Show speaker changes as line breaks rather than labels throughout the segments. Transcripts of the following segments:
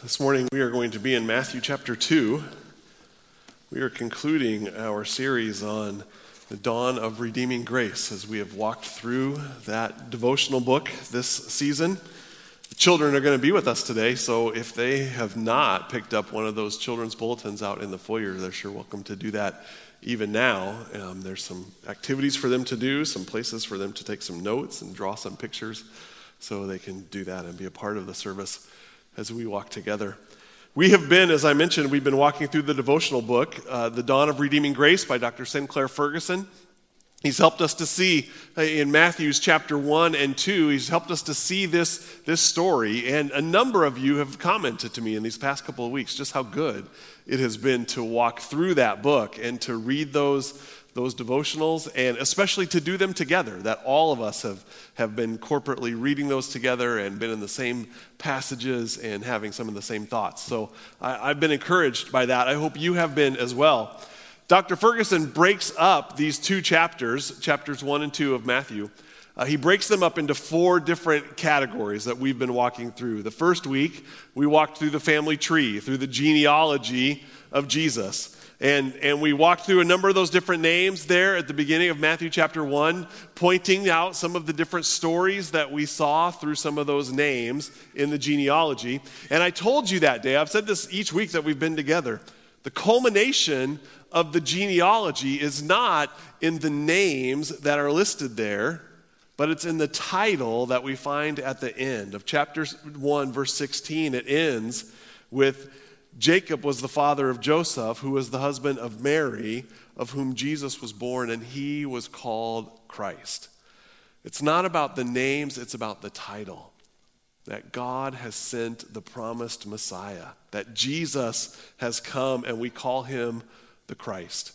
This morning we are going to be in Matthew chapter 2. We are concluding our series on the dawn of redeeming grace as we have walked through that devotional book this season. The children are going to be with us today, so if they have not picked up one of those children's bulletins out in the foyer, they're sure welcome to do that even now. Um, there's some activities for them to do, some places for them to take some notes and draw some pictures so they can do that and be a part of the service as we walk together. We have been, as I mentioned, we've been walking through the devotional book, uh, The Dawn of Redeeming Grace by Dr. Sinclair Ferguson. He's helped us to see uh, in Matthew's chapter 1 and 2, he's helped us to see this, this story. And a number of you have commented to me in these past couple of weeks just how good it has been to walk through that book and to read those those devotionals and especially to do them together that all of us have, have been corporately reading those together and been in the same passages and having some of the same thoughts. So I, i've been encouraged by that. I hope you have been as well. Dr ferguson breaks up these two chapters chapters 1 and 2 of matthew. Uh, he breaks them up into four different categories that we've been walking through. The first week we walked through the family tree through the genealogy of jesus and, and we walked through a number of those different names there at the beginning of Matthew chapter 1, pointing out some of the different stories that we saw through some of those names in the genealogy. And I told you that day, I've said this each week that we've been together. The culmination of the genealogy is not in the names that are listed there, but it's in the title that we find at the end of chapter 1, verse 16. It ends with Jacob was the father of Joseph, who was the husband of Mary, of whom Jesus was born, and he was called Christ. It's not about the names, it's about the title. That God has sent the promised Messiah, that Jesus has come, and we call him the Christ.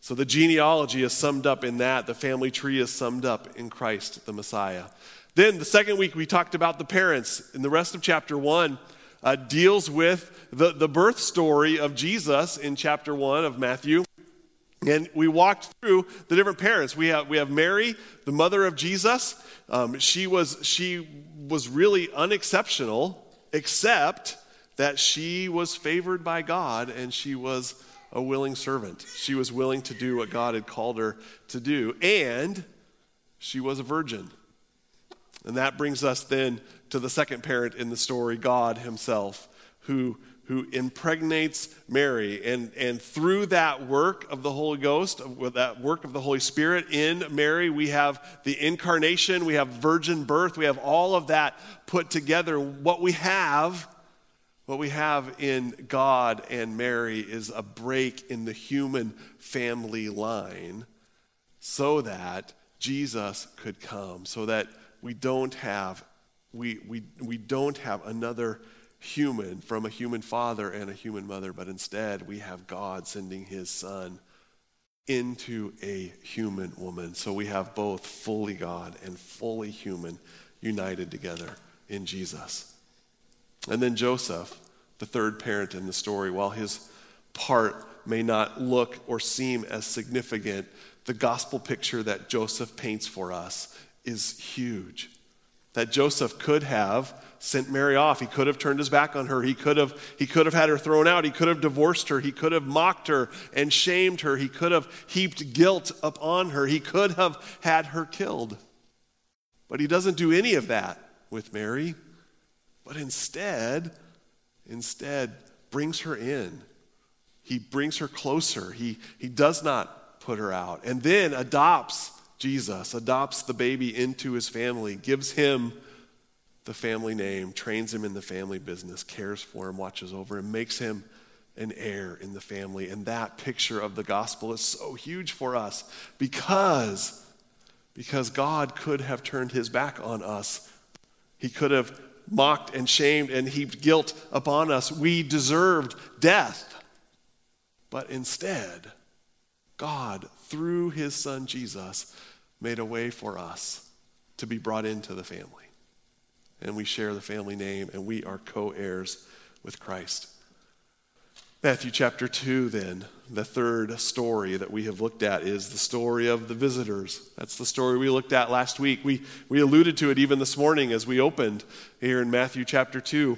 So the genealogy is summed up in that. The family tree is summed up in Christ, the Messiah. Then the second week, we talked about the parents. In the rest of chapter one, uh, deals with the, the birth story of Jesus in chapter 1 of Matthew. And we walked through the different parents. We have, we have Mary, the mother of Jesus. Um, she, was, she was really unexceptional, except that she was favored by God and she was a willing servant. She was willing to do what God had called her to do. And she was a virgin. And that brings us then to the second parent in the story, God Himself, who, who impregnates Mary. And, and through that work of the Holy Ghost, with that work of the Holy Spirit in Mary, we have the incarnation, we have virgin birth, we have all of that put together. What we have, what we have in God and Mary is a break in the human family line so that Jesus could come, so that we don't have we, we, we don't have another human from a human father and a human mother, but instead we have God sending his son into a human woman. So we have both fully God and fully human united together in Jesus. And then Joseph, the third parent in the story, while his part may not look or seem as significant, the gospel picture that Joseph paints for us is huge that Joseph could have sent Mary off. He could have turned his back on her. He could have, he could have had her thrown out. He could have divorced her. He could have mocked her and shamed her. He could have heaped guilt upon her. He could have had her killed. But he doesn't do any of that with Mary, but instead, instead brings her in. He brings her closer. He, he does not put her out. And then adopts Jesus, adopts the baby into his family, gives him the family name, trains him in the family business, cares for him, watches over him, makes him an heir in the family. And that picture of the gospel is so huge for us because, because God could have turned his back on us. He could have mocked and shamed and heaped guilt upon us. We deserved death. But instead, God, through his son Jesus, made a way for us to be brought into the family. And we share the family name, and we are co heirs with Christ. Matthew chapter 2, then, the third story that we have looked at is the story of the visitors. That's the story we looked at last week. We, we alluded to it even this morning as we opened here in Matthew chapter 2.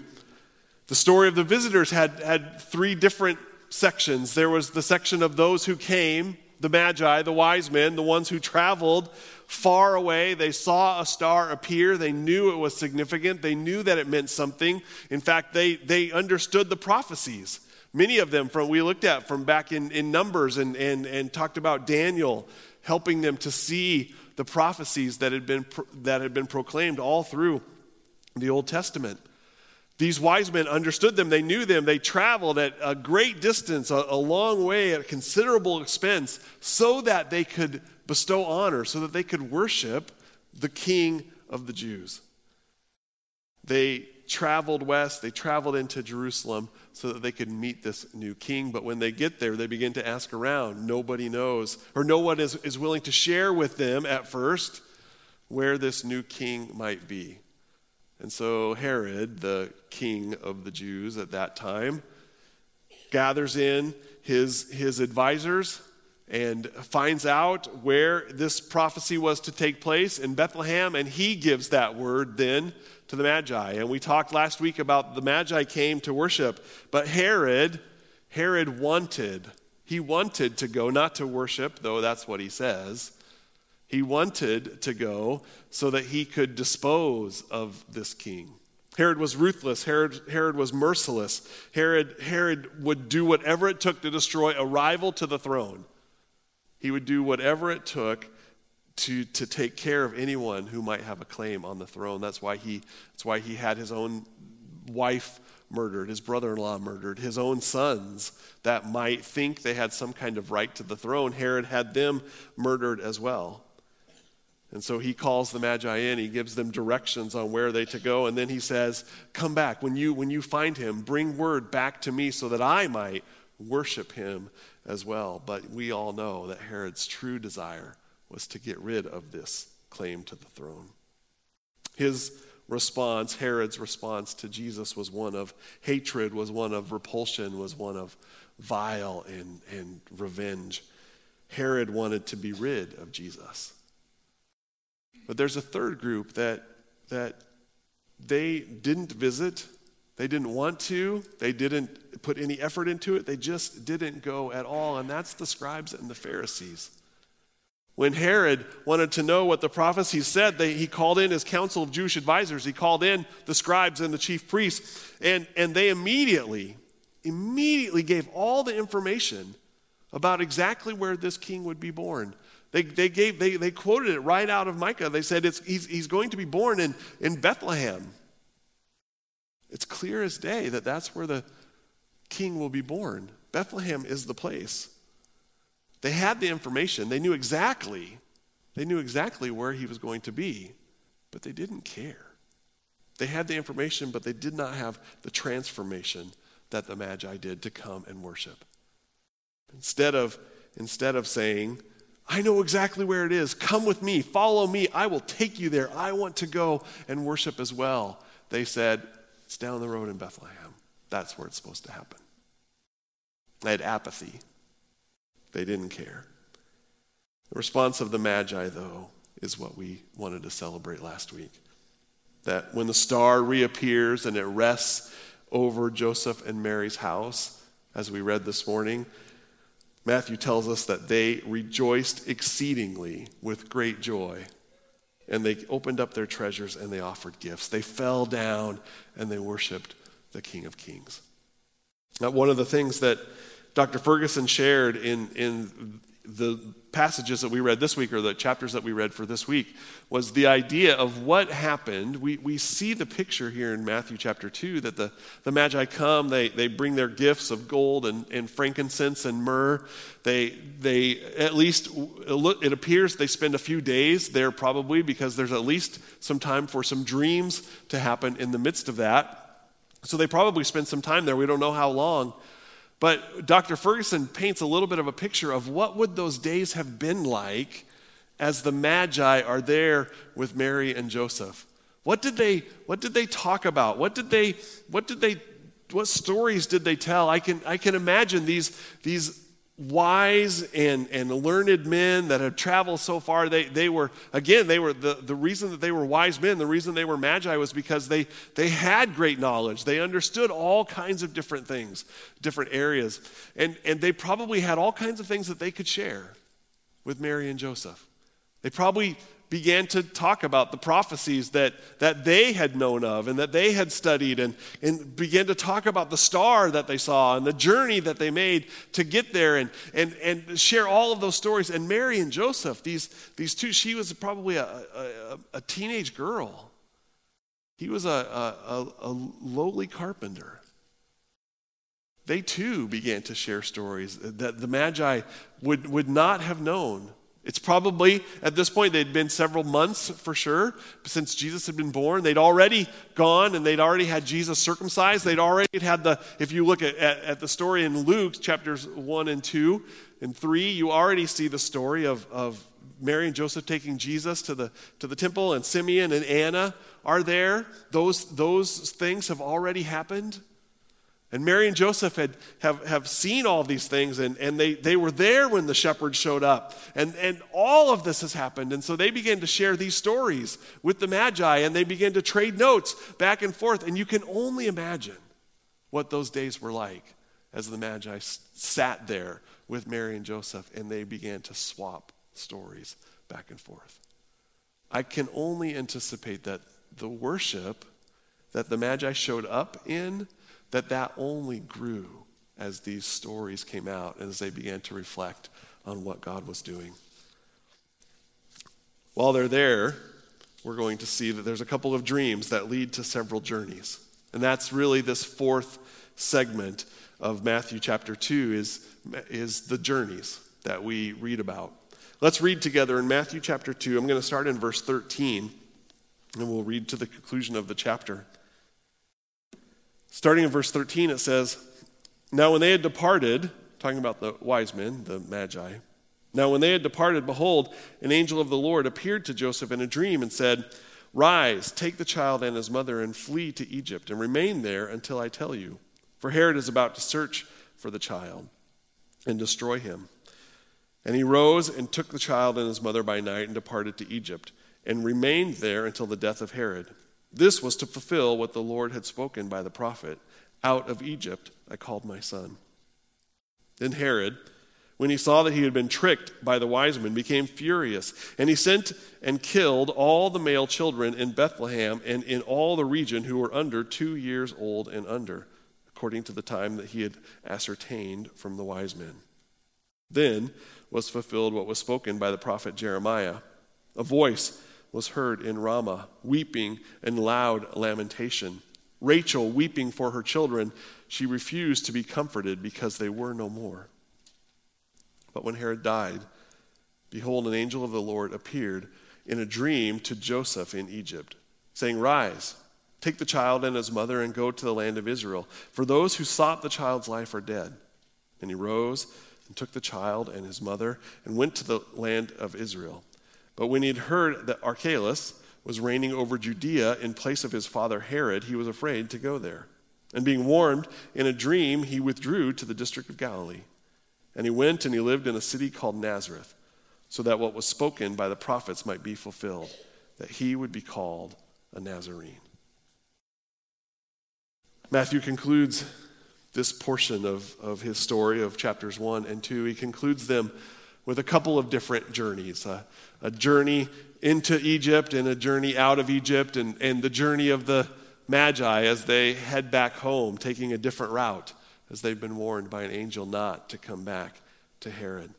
The story of the visitors had, had three different sections. There was the section of those who came, the magi, the wise men, the ones who traveled far away. They saw a star appear. They knew it was significant. They knew that it meant something. In fact, they, they understood the prophecies. Many of them from we looked at from back in, in Numbers and, and, and talked about Daniel helping them to see the prophecies that had been, that had been proclaimed all through the Old Testament. These wise men understood them, they knew them, they traveled at a great distance, a, a, long way, at considerable expense, so that they could bestow honor, so that they could worship the King of the Jews. They traveled west, they traveled into Jerusalem so that they could meet this new king. But when they get there, they begin to ask around. Nobody knows, or no one is, is willing to share with them at first where this new king might be. And so Herod, the king of the Jews at that time, gathers in his, his advisors and finds out where this prophecy was to take place in Bethlehem, and he gives that word then to the Magi. And we talked last week about the Magi came to worship, but Herod, Herod wanted, he wanted to go, not to worship, though that's what he says. He wanted to go so that he could dispose of this king. Herod was ruthless. Herod, Herod was merciless. Herod, Herod would do whatever it took to destroy a rival to the throne. He would do whatever it took to, to take care of anyone who might have a claim on the throne. That's why he, that's why he had his own wife murdered, his brother in law murdered, his own sons that might think they had some kind of right to the throne. Herod had them murdered as well. And so he calls the Magi in, he gives them directions on where they to go, and then he says, Come back. When you, when you find him, bring word back to me so that I might worship him as well. But we all know that Herod's true desire was to get rid of this claim to the throne. His response, Herod's response to Jesus, was one of hatred, was one of repulsion, was one of vile and, and revenge. Herod wanted to be rid of Jesus. But there's a third group that, that they didn't visit, they didn't want to, they didn't put any effort into it, they just didn't go at all, and that's the scribes and the Pharisees. When Herod wanted to know what the prophecy said, they, he called in his council of Jewish advisors. He called in the scribes and the chief priests, and, and they immediately, immediately gave all the information about exactly where this king would be born. They, they, gave, they, they quoted it right out of Micah. They said it's, he's, he's going to be born in, in Bethlehem. It's clear as day that that's where the king will be born. Bethlehem is the place. They had the information. They knew exactly. They knew exactly where he was going to be, but they didn't care. They had the information, but they did not have the transformation that the Magi did to come and worship. Instead of, instead of saying, I know exactly where it is. Come with me. Follow me. I will take you there. I want to go and worship as well. They said, It's down the road in Bethlehem. That's where it's supposed to happen. They had apathy, they didn't care. The response of the Magi, though, is what we wanted to celebrate last week. That when the star reappears and it rests over Joseph and Mary's house, as we read this morning, Matthew tells us that they rejoiced exceedingly with great joy. And they opened up their treasures and they offered gifts. They fell down and they worshiped the King of Kings. Now, one of the things that Dr. Ferguson shared in, in the passages that we read this week or the chapters that we read for this week was the idea of what happened. We, we see the picture here in Matthew chapter 2 that the, the Magi come, they, they bring their gifts of gold and, and frankincense and myrrh. They, they, at least, it appears they spend a few days there probably because there's at least some time for some dreams to happen in the midst of that. So they probably spend some time there. We don't know how long. But Dr. Ferguson paints a little bit of a picture of what would those days have been like as the Magi are there with Mary and Joseph. What did they, what did they talk about? What did they, what did they, what stories did they tell? I can, I can imagine these, these wise and, and learned men that had traveled so far. They, they were again they were the, the reason that they were wise men the reason they were magi was because they, they had great knowledge. They understood all kinds of different things different areas. And, and they probably had all kinds of things that they could share with mary and joseph. They probably began to talk about the prophecies that, that they had known of and that they had studied and, and began to talk about the star that they saw and the journey that they made to get there and, and, and share all of those stories. And Mary and Joseph, these, these two, she was probably a, a, a teenage girl. He was a, a, a lowly carpenter. They too began to share stories that the Magi would, would not have known it's probably, at this point, they'd been several months for sure since Jesus had been born. They'd already gone and they'd already had Jesus circumcised. They'd already had the, if you look at, at, at the story in Luke chapters 1 and 2 and 3, you already see the story of, of Mary and Joseph taking Jesus to the, to the temple, and Simeon and Anna are there. Those, those things have already happened. And Mary and Joseph had, have, have seen all these things, and, and they, they were there when the shepherds showed up. And, and all of this has happened. And so they began to share these stories with the Magi, and they began to trade notes back and forth. And you can only imagine what those days were like as the Magi sat there with Mary and Joseph, and they began to swap stories back and forth. I can only anticipate that the worship that the Magi showed up in that that only grew as these stories came out and as they began to reflect on what God was doing. While they're there, we're going to see that there's a couple of dreams that lead to several journeys. And that's really this fourth segment of Matthew chapter 2 is, is the journeys that we read about. Let's read together in Matthew chapter 2. I'm going to start in verse 13 and we'll read to the conclusion of the chapter. Starting in verse 13, it says, Now when they had departed, talking about the wise men, the magi, now when they had departed, behold, an angel of the Lord appeared to Joseph in a dream and said, Rise, take the child and his mother and flee to Egypt, and remain there until I tell you. For Herod is about to search for the child and destroy him. And he rose and took the child and his mother by night and departed to Egypt, and remained there until the death of Herod. This was to fulfill what the Lord had spoken by the prophet Out of Egypt I called my son. Then Herod, when he saw that he had been tricked by the wise men, became furious, and he sent and killed all the male children in Bethlehem and in all the region who were under two years old and under, according to the time that he had ascertained from the wise men. Then was fulfilled what was spoken by the prophet Jeremiah. A voice was heard in Ramah, weeping and loud lamentation. Rachel weeping for her children, she refused to be comforted because they were no more. But when Herod died, behold, an angel of the Lord appeared in a dream to Joseph in Egypt, saying, Rise, take the child and his mother and go to the land of Israel, for those who sought the child's life are dead. And he rose and took the child and his mother and went to the land of Israel. But when he had heard that Archelaus was reigning over Judea in place of his father Herod, he was afraid to go there. And being warned in a dream, he withdrew to the district of Galilee. And he went and he lived in a city called Nazareth, so that what was spoken by the prophets might be fulfilled, that he would be called a Nazarene. Matthew concludes this portion of, of his story of chapters 1 and 2. He concludes them with a couple of different journeys a, a journey into Egypt and a journey out of Egypt, and, and the journey of the Magi as they head back home, taking a different route as they've been warned by an angel not to come back to Herod.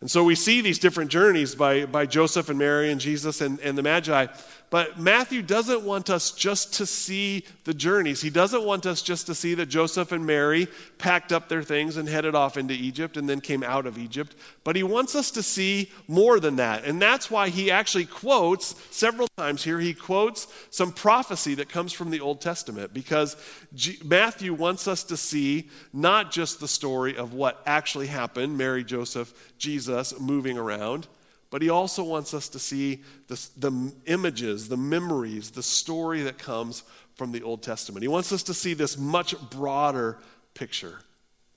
And so we see these different journeys by, by Joseph and Mary and Jesus and, and the Magi. But Matthew doesn't want us just to see the journeys. He doesn't want us just to see that Joseph and Mary packed up their things and headed off into Egypt and then came out of Egypt. But he wants us to see more than that. And that's why he actually quotes several times here, he quotes some prophecy that comes from the Old Testament because G- Matthew wants us to see not just the story of what actually happened Mary, Joseph, Jesus moving around but he also wants us to see the, the images, the memories, the story that comes from the Old Testament. He wants us to see this much broader picture.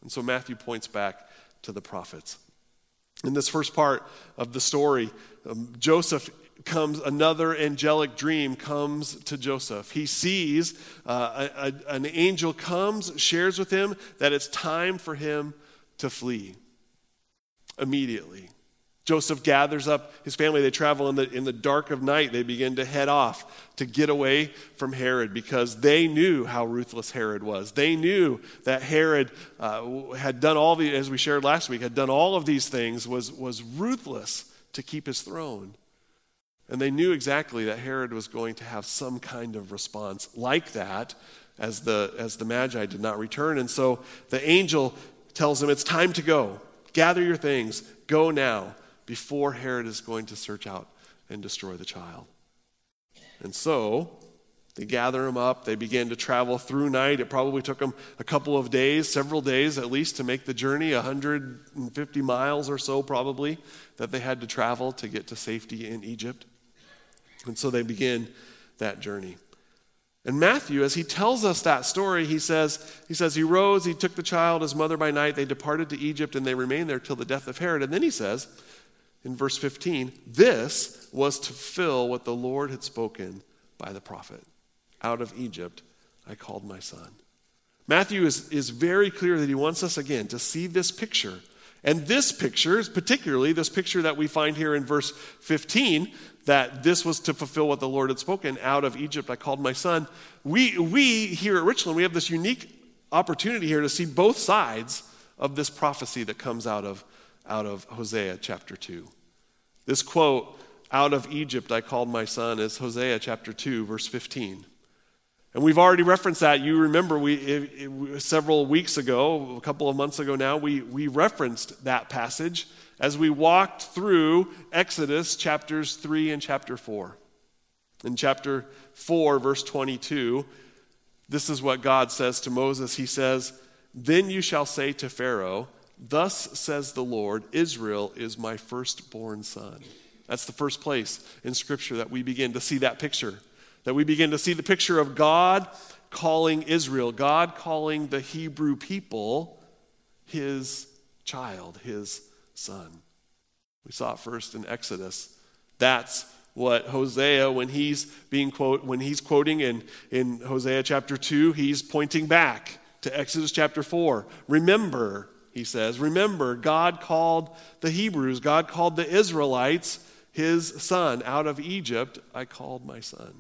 And so Matthew points back to the prophets. In this first part of the story, um, Joseph comes, another angelic dream comes to Joseph. He sees uh, a, a, an angel comes, shares with him that it's time for him to flee immediately. Joseph gathers up his family. They travel in the, in the dark of night. They begin to head off to get away from Herod because they knew how ruthless Herod was. They knew that Herod uh, had done all the, as we shared last week, had done all of these things, was, was ruthless to keep his throne. And they knew exactly that Herod was going to have some kind of response like that as the, as the Magi did not return. And so the angel tells him, It's time to go. Gather your things. Go now before Herod is going to search out and destroy the child. And so they gather him up. They begin to travel through night. It probably took them a couple of days, several days at least, to make the journey 150 miles or so, probably, that they had to travel to get to safety in Egypt. And so they begin that journey. And Matthew, as he tells us that story, he says, he says, he rose, he took the child, his mother by night, they departed to Egypt, and they remained there till the death of Herod. And then he says, in verse 15, this was to fill what the Lord had spoken by the prophet. Out of Egypt I called my son. Matthew is, is very clear that he wants us again to see this picture. And this picture, is particularly this picture that we find here in verse 15, that this was to fulfill what the Lord had spoken out of Egypt I called my son. We, we here at Richland, we have this unique opportunity here to see both sides of this prophecy that comes out of out of Hosea chapter 2. This quote, out of Egypt I called my son, is Hosea chapter 2, verse 15. And we've already referenced that. You remember we, it, it, several weeks ago, a couple of months ago now, we, we referenced that passage as we walked through Exodus chapters 3 and chapter 4. In chapter 4, verse 22, this is what God says to Moses. He says, Then you shall say to Pharaoh, Thus says the Lord, Israel is my firstborn son. That's the first place in Scripture that we begin to see that picture. That we begin to see the picture of God calling Israel, God calling the Hebrew people his child, his son. We saw it first in Exodus. That's what Hosea, when he's being quote, when he's quoting in, in Hosea chapter 2, he's pointing back to Exodus chapter 4. Remember, he says. Remember, God called the Hebrews, God called the Israelites his son. Out of Egypt, I called my son.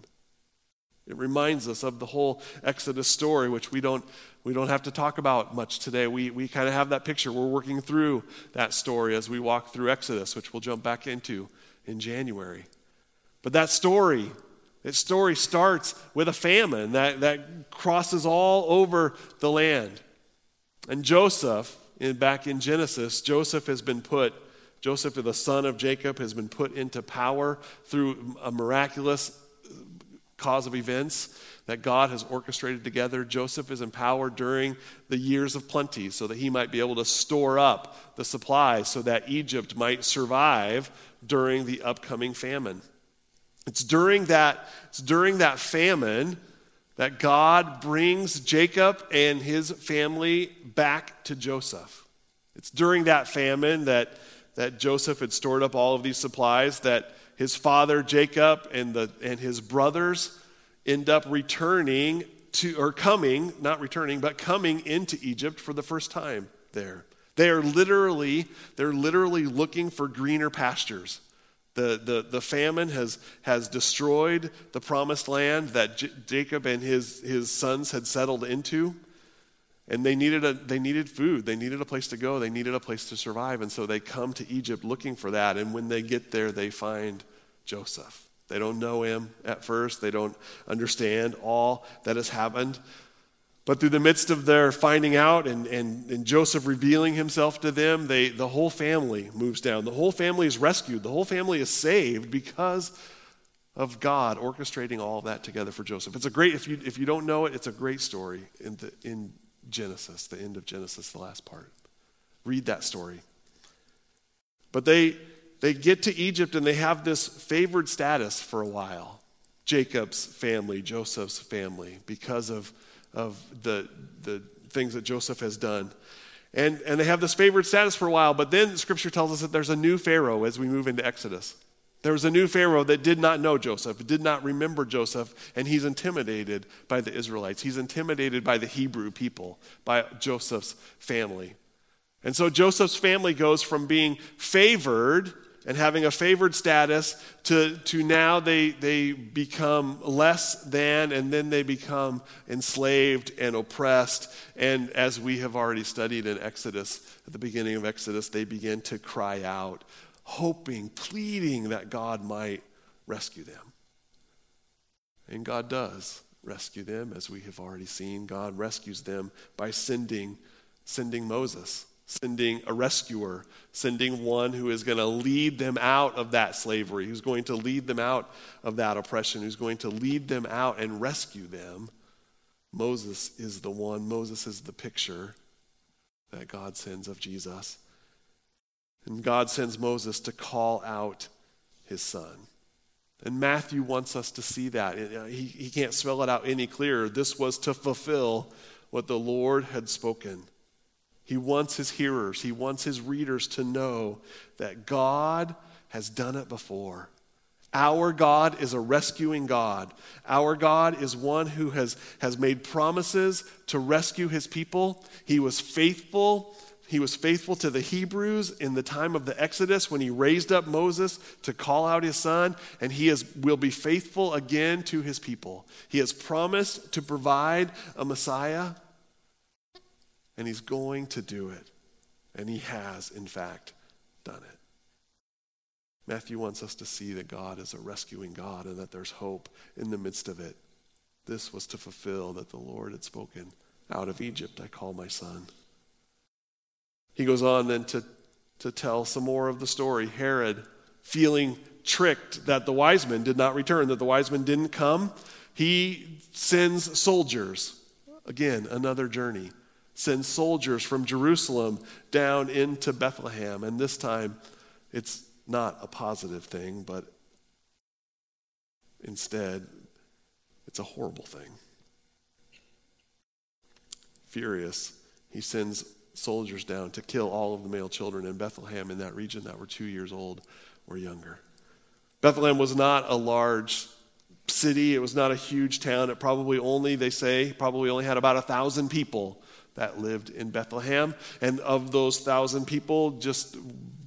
It reminds us of the whole Exodus story, which we don't, we don't have to talk about much today. We, we kind of have that picture. We're working through that story as we walk through Exodus, which we'll jump back into in January. But that story, that story starts with a famine that, that crosses all over the land. And Joseph, in, back in Genesis, Joseph has been put, Joseph, the son of Jacob, has been put into power through a miraculous cause of events that God has orchestrated together. Joseph is empowered during the years of plenty so that he might be able to store up the supplies so that Egypt might survive during the upcoming famine. It's during that, it's during that famine that God brings Jacob and his family back to Joseph. It's during that famine that, that Joseph had stored up all of these supplies, that his father Jacob and, the, and his brothers end up returning to, or coming, not returning, but coming into Egypt for the first time there. They are literally, they're literally looking for greener pastures. The, the, the famine has, has destroyed the promised land that J- Jacob and his, his sons had settled into. And they needed, a, they needed food. They needed a place to go. They needed a place to survive. And so they come to Egypt looking for that. And when they get there, they find Joseph. They don't know him at first, they don't understand all that has happened. But through the midst of their finding out and, and, and Joseph revealing himself to them, they, the whole family moves down. The whole family is rescued. The whole family is saved because of God orchestrating all of that together for Joseph. It's a great, if you, if you don't know it, it's a great story in, the, in Genesis, the end of Genesis, the last part. Read that story. But they, they get to Egypt and they have this favored status for a while. Jacob's family, Joseph's family, because of of the, the things that Joseph has done. And, and they have this favored status for a while, but then scripture tells us that there's a new Pharaoh as we move into Exodus. There was a new Pharaoh that did not know Joseph, did not remember Joseph, and he's intimidated by the Israelites. He's intimidated by the Hebrew people, by Joseph's family. And so Joseph's family goes from being favored and having a favored status to, to now they, they become less than and then they become enslaved and oppressed. And as we have already studied in Exodus, at the beginning of Exodus, they begin to cry out, hoping, pleading that God might rescue them. And God does rescue them, as we have already seen. God rescues them by sending, sending Moses sending a rescuer, sending one who is going to lead them out of that slavery, who's going to lead them out of that oppression, who's going to lead them out and rescue them. Moses is the one, Moses is the picture that God sends of Jesus. And God sends Moses to call out his son. And Matthew wants us to see that. Uh, he, he can't spell it out any clearer. This was to fulfill what the Lord had spoken he wants his hearers, he wants his readers to know that God has done it before. Our God is a rescuing God. Our God is one who has, has made promises to rescue his people. He was faithful. He was faithful to the Hebrews in the time of the Exodus when he raised up Moses to call out his son, and he is, will be faithful again to his people. He has promised to provide a Messiah and he's going to do it. And he has, in fact, done it. Matthew wants us to see that God is a rescuing God and that there's hope in the midst of it. This was to fulfill that the Lord had spoken out of Egypt, I call my son. He goes on then to, to tell some more of the story. Herod, feeling tricked that the wise men did not return, that the wise men didn't come, he sends soldiers. Again, another journey send soldiers from Jerusalem down into Bethlehem. And this time, it's not a positive thing, but instead, it's a horrible thing. Furious, he sends soldiers down to kill all of the male children in Bethlehem in that region that were two years old or younger. Bethlehem was not a large city, it was not a huge town. It probably only, they say, probably only had about a thousand people that lived in Bethlehem. And of those thousand people, just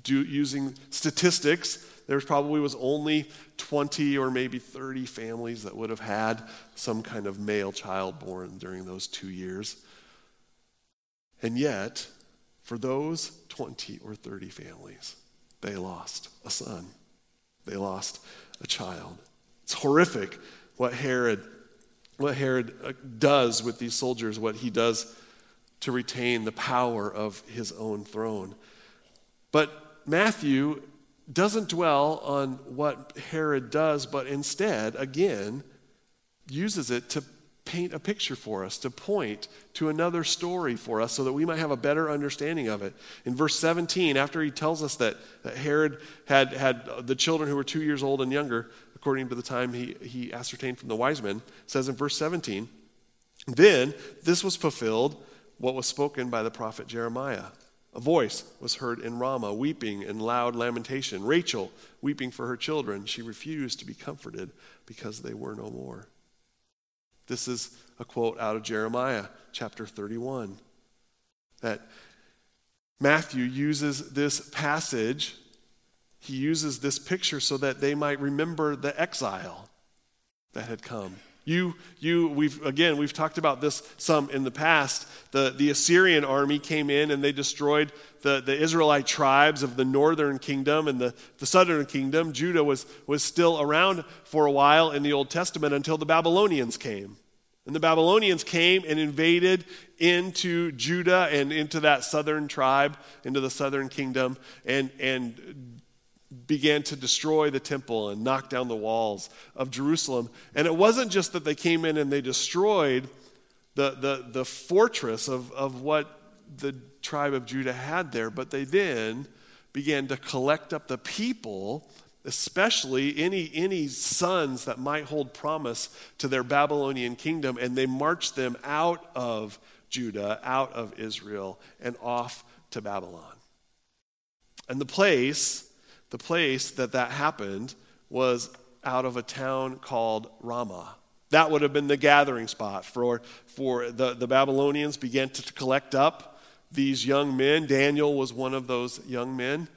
do, using statistics, there probably was only 20 or maybe 30 families that would have had some kind of male child born during those two years. And yet, for those 20 or 30 families, they lost a son. They lost a child. It's horrific what Herod what Herod uh, does with these soldiers, what he does to retain the power of his own throne. But Matthew doesn't dwell on what Herod does, but instead, again, uses it to paint a picture for us, to point to another story for us so that we might have a better understanding of it. In verse 17, after he tells us that, that Herod had, had the children who were two years old and younger, according to the time he, he ascertained from the wise men, says in verse 17, then this was fulfilled what was spoken by the prophet Jeremiah. A voice was heard in Ramah, weeping in loud lamentation. Rachel, weeping for her children, she refused to be comforted because they were no more. This is a quote out of Jeremiah chapter 31. That Matthew uses this passage, he uses this picture so that they might remember the exile that had come. You, you, we've, again, we've talked about this some in the past. The, the Assyrian army came in and they destroyed the, the Israelite tribes of the northern kingdom and the, the southern kingdom. Judah was, was still around for a while in the Old Testament until the Babylonians came. And the Babylonians came and invaded into Judah and into that southern tribe, into the southern kingdom, and, and began to destroy the temple and knock down the walls of Jerusalem. And it wasn't just that they came in and they destroyed the, the, the fortress of, of what the tribe of Judah had there, but they then began to collect up the people, especially any, any sons that might hold promise to their Babylonian kingdom, and they marched them out of Judah, out of Israel, and off to Babylon. And the place, the place that that happened was out of a town called Ramah. That would have been the gathering spot for, for the, the Babylonians began to collect up these young men. Daniel was one of those young men.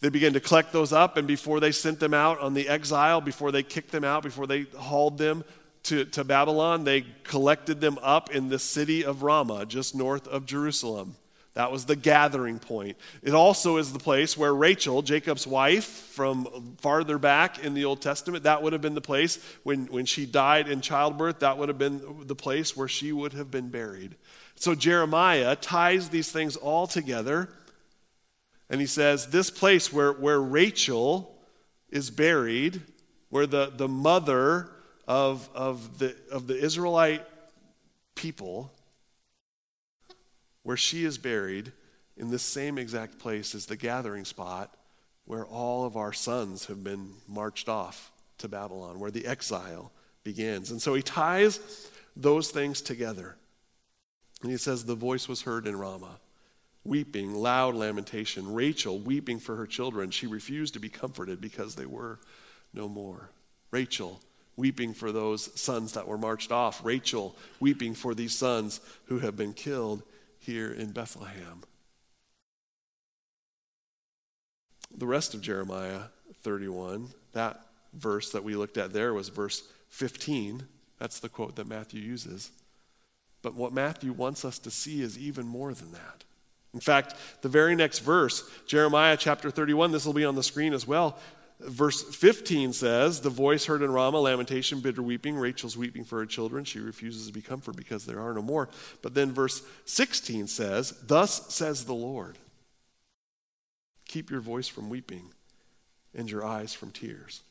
They began to collect those up, and before they sent them out on the exile, before they kicked them out, before they hauled them to, to Babylon, they collected them up in the city of Ramah, just north of Jerusalem. That was the gathering point. It also is the place where Rachel, Jacob's wife, from farther back in the Old Testament, that would have been the place when, when she died in childbirth, that would have been the place where she would have been buried. So Jeremiah ties these things all together, and he says, This place where, where Rachel is buried, where the, the mother of, of, the, of the Israelite people, where she is buried in this same exact place is the gathering spot where all of our sons have been marched off to Babylon, where the exile begins. And so he ties those things together. And he says, The voice was heard in Ramah, weeping, loud lamentation. Rachel weeping for her children. She refused to be comforted because they were no more. Rachel weeping for those sons that were marched off. Rachel weeping for these sons who have been killed here in Bethlehem. The rest of Jeremiah 31, that verse that we looked at there was verse 15. That's the quote that Matthew uses. But what Matthew wants us to see is even more than that. In fact, the very next verse, Jeremiah chapter 31, this will be on the screen as well, Verse 15 says, The voice heard in Ramah, lamentation, bitter weeping. Rachel's weeping for her children. She refuses to be comforted because there are no more. But then verse 16 says, Thus says the Lord Keep your voice from weeping and your eyes from tears.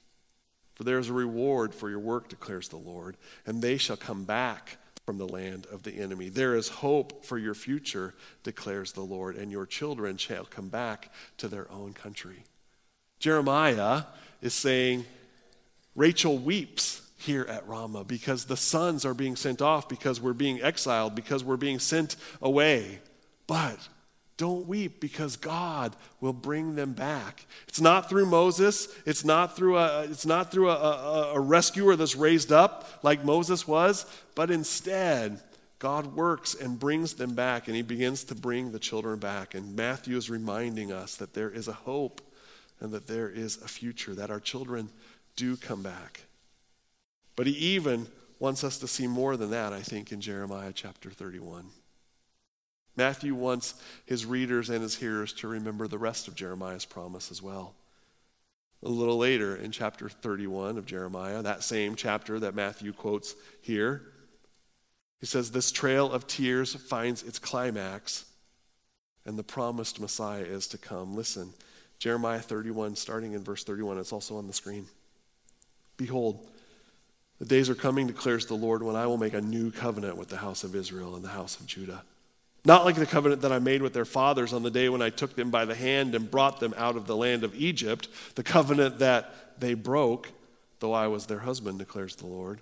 For there is a reward for your work, declares the Lord, and they shall come back from the land of the enemy. There is hope for your future, declares the Lord, and your children shall come back to their own country. Jeremiah is saying, Rachel weeps here at Ramah because the sons are being sent off, because we're being exiled, because we're being sent away. But don't weep because God will bring them back. It's not through Moses. It's not through a, it's not through a, a, a rescuer that's raised up like Moses was, but instead, God works and brings them back, and he begins to bring the children back. And Matthew is reminding us that there is a hope and that there is a future, that our children do come back. But he even wants us to see more than that, I think, in Jeremiah chapter 31. Matthew wants his readers and his hearers to remember the rest of Jeremiah's promise as well. A little later in chapter 31 of Jeremiah, that same chapter that Matthew quotes here, he says, This trail of tears finds its climax, and the promised Messiah is to come. Listen, Jeremiah 31, starting in verse 31. It's also on the screen. Behold, the days are coming, declares the Lord, when I will make a new covenant with the house of Israel and the house of Judah. Not like the covenant that I made with their fathers on the day when I took them by the hand and brought them out of the land of Egypt, the covenant that they broke, though I was their husband, declares the Lord.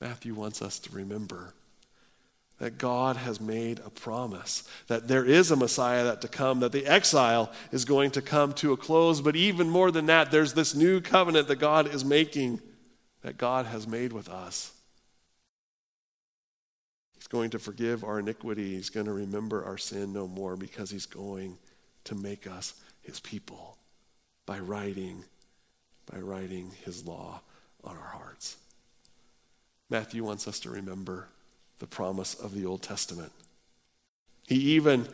Matthew wants us to remember that God has made a promise, that there is a Messiah that to come, that the exile is going to come to a close, but even more than that, there's this new covenant that God is making, that God has made with us. He's going to forgive our iniquity, He's going to remember our sin no more because He's going to make us His people by writing, by writing His law on our hearts. Matthew wants us to remember the promise of the Old Testament. He even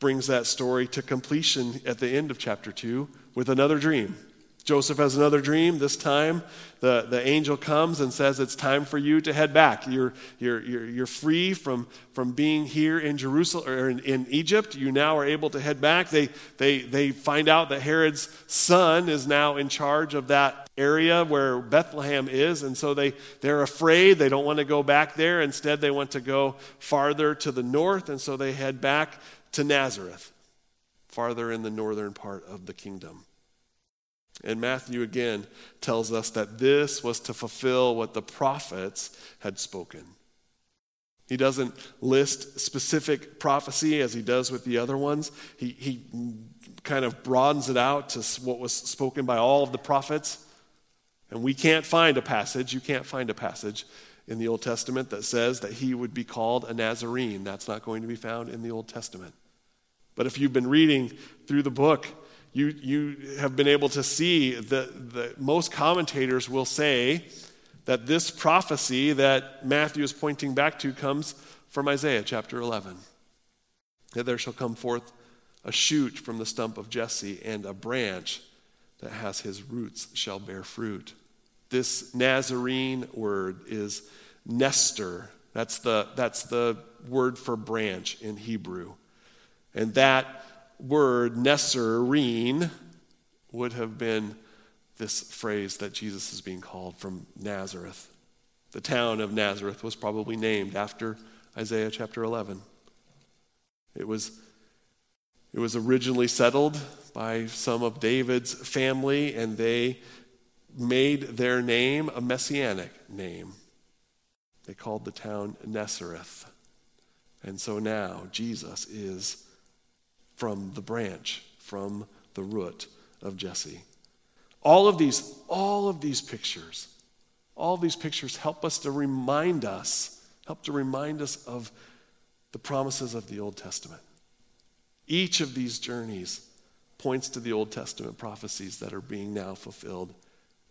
brings that story to completion at the end of chapter 2 with another dream. Joseph has another dream. This time, the, the angel comes and says, It's time for you to head back. You're, you're, you're, you're free from, from being here in Jerusalem or in, in Egypt. You now are able to head back. They, they, they find out that Herod's son is now in charge of that area where Bethlehem is. And so they, they're afraid. They don't want to go back there. Instead, they want to go farther to the north. And so they head back to Nazareth, farther in the northern part of the kingdom. And Matthew again tells us that this was to fulfill what the prophets had spoken. He doesn't list specific prophecy as he does with the other ones. He, he kind of broadens it out to what was spoken by all of the prophets. And we can't find a passage, you can't find a passage in the Old Testament that says that he would be called a Nazarene. That's not going to be found in the Old Testament. But if you've been reading through the book, you, you have been able to see that the, most commentators will say that this prophecy that Matthew is pointing back to comes from Isaiah chapter 11. That there shall come forth a shoot from the stump of Jesse, and a branch that has his roots shall bear fruit. This Nazarene word is netzer. That's the, that's the word for branch in Hebrew. And that word, Nesarine, would have been this phrase that Jesus is being called from Nazareth. The town of Nazareth was probably named after Isaiah chapter 11. It was, it was originally settled by some of David's family, and they made their name a messianic name. They called the town Nazareth. And so now Jesus is from the branch, from the root of Jesse. All of these, all of these pictures, all these pictures help us to remind us, help to remind us of the promises of the Old Testament. Each of these journeys points to the Old Testament prophecies that are being now fulfilled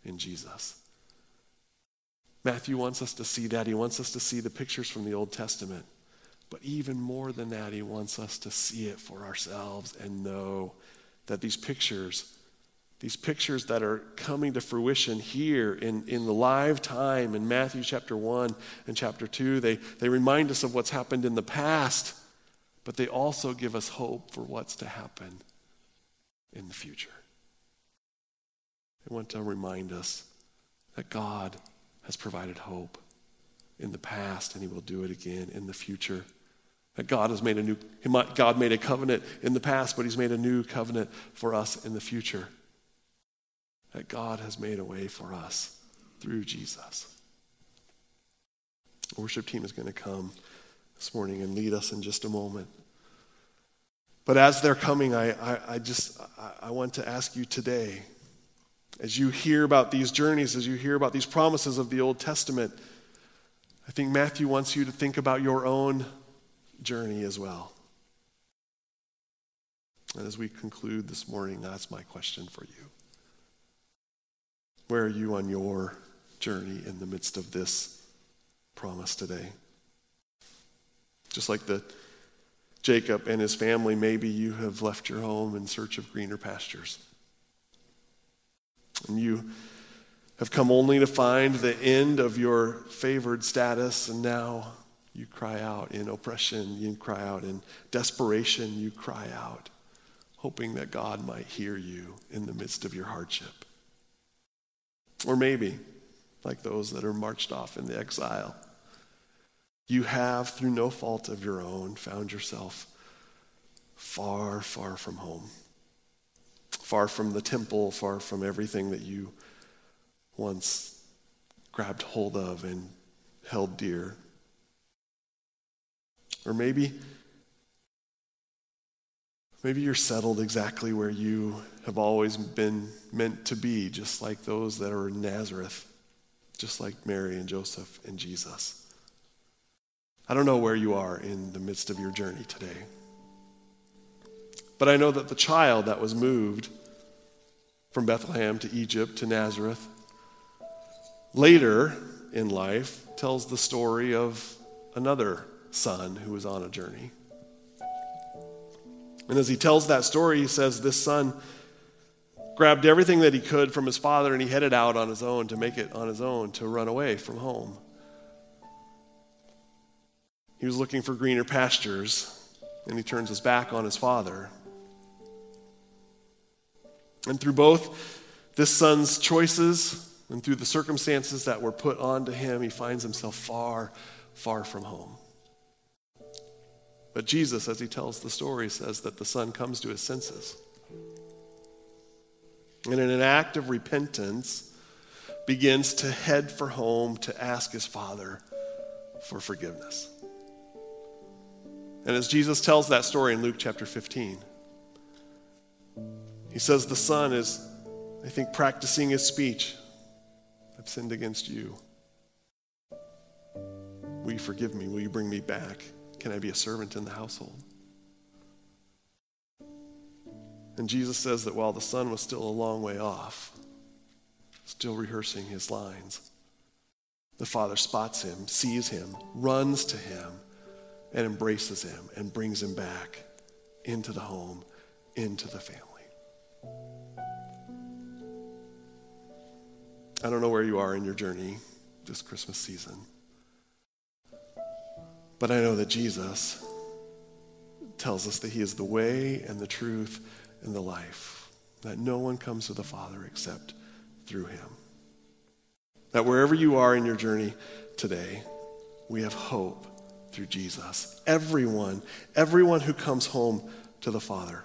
in Jesus. Matthew wants us to see that. He wants us to see the pictures from the Old Testament. But even more than that, he wants us to see it for ourselves and know that these pictures, these pictures that are coming to fruition here in, in the live time in Matthew chapter 1 and chapter 2, they, they remind us of what's happened in the past, but they also give us hope for what's to happen in the future. They want to remind us that God has provided hope in the past and he will do it again in the future. That God has made a new, God made a covenant in the past, but He's made a new covenant for us in the future. That God has made a way for us through Jesus. The worship team is going to come this morning and lead us in just a moment. But as they're coming, I, I, I just I, I want to ask you today, as you hear about these journeys, as you hear about these promises of the Old Testament, I think Matthew wants you to think about your own journey as well. And as we conclude this morning, that's my question for you. Where are you on your journey in the midst of this promise today? Just like the Jacob and his family, maybe you have left your home in search of greener pastures. And you have come only to find the end of your favored status, and now you cry out in oppression, you cry out in desperation, you cry out, hoping that God might hear you in the midst of your hardship. Or maybe, like those that are marched off in the exile, you have, through no fault of your own, found yourself far, far from home, far from the temple, far from everything that you once grabbed hold of and held dear. Or maybe, maybe you're settled exactly where you have always been meant to be, just like those that are in Nazareth, just like Mary and Joseph and Jesus. I don't know where you are in the midst of your journey today. But I know that the child that was moved from Bethlehem to Egypt to Nazareth later in life tells the story of another son who was on a journey. And as he tells that story, he says, This son grabbed everything that he could from his father and he headed out on his own to make it on his own to run away from home. He was looking for greener pastures and he turns his back on his father. And through both this son's choices and through the circumstances that were put onto him, he finds himself far, far from home. But Jesus, as he tells the story, says that the son comes to his senses. And in an act of repentance, begins to head for home to ask his father for forgiveness. And as Jesus tells that story in Luke chapter 15, he says, The son is, I think, practicing his speech. I've sinned against you. Will you forgive me? Will you bring me back? Can I be a servant in the household? And Jesus says that while the son was still a long way off, still rehearsing his lines, the father spots him, sees him, runs to him, and embraces him and brings him back into the home, into the family. I don't know where you are in your journey this Christmas season, but I know that Jesus tells us that He is the way and the truth and the life, that no one comes to the Father except through Him. That wherever you are in your journey today, we have hope through Jesus. Everyone, everyone who comes home to the Father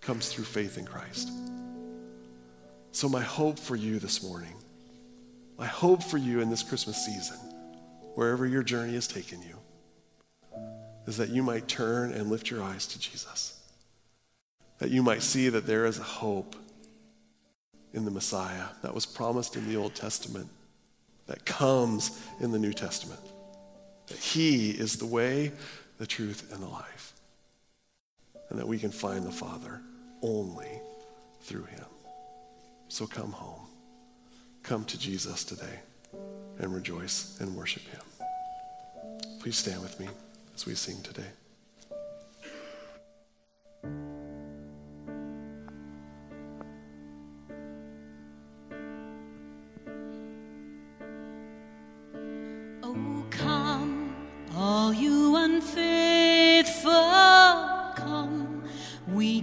comes through faith in Christ. So, my hope for you this morning, my hope for you in this Christmas season, wherever your journey has taken you, is that you might turn and lift your eyes to Jesus. That you might see that there is a hope in the Messiah that was promised in the Old Testament, that comes in the New Testament. That He is the way, the truth, and the life. And that we can find the Father only through Him. So come home. Come to Jesus today and rejoice and worship him. Please stand with me as we sing today.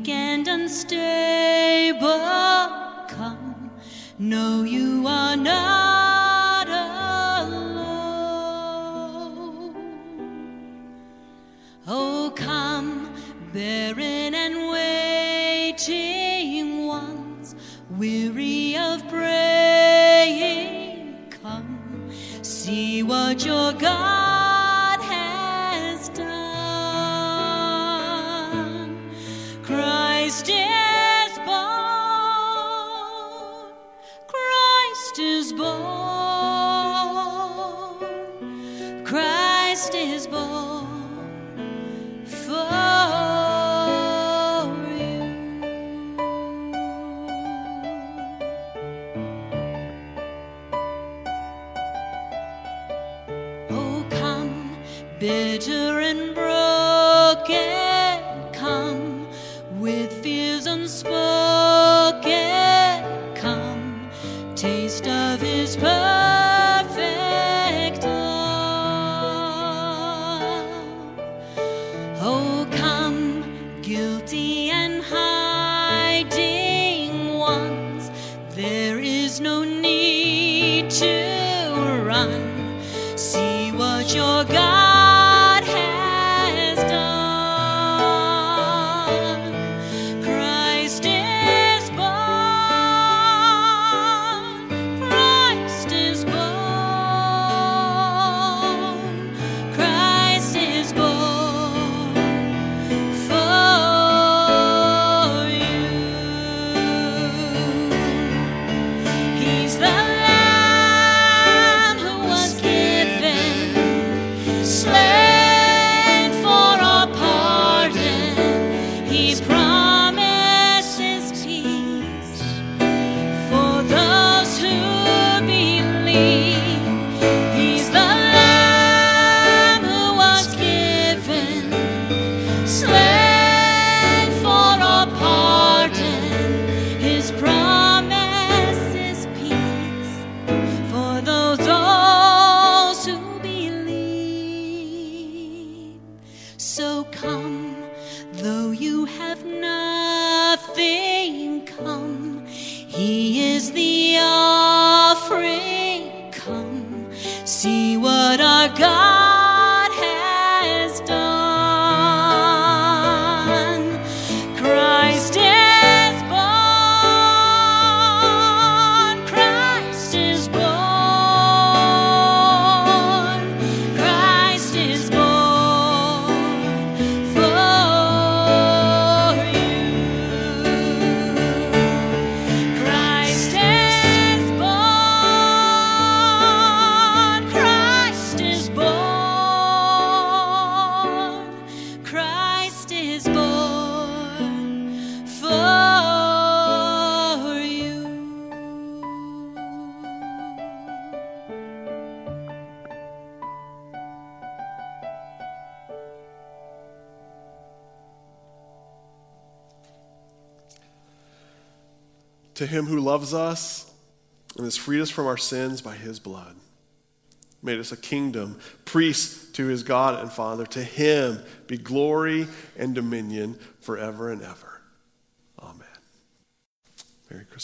Weak and unstable. Come, no, you are not
him who loves us and has freed us from our sins by his blood, made us a kingdom, priests to his God and Father. To him be glory and dominion forever and ever. Amen. Merry Christmas.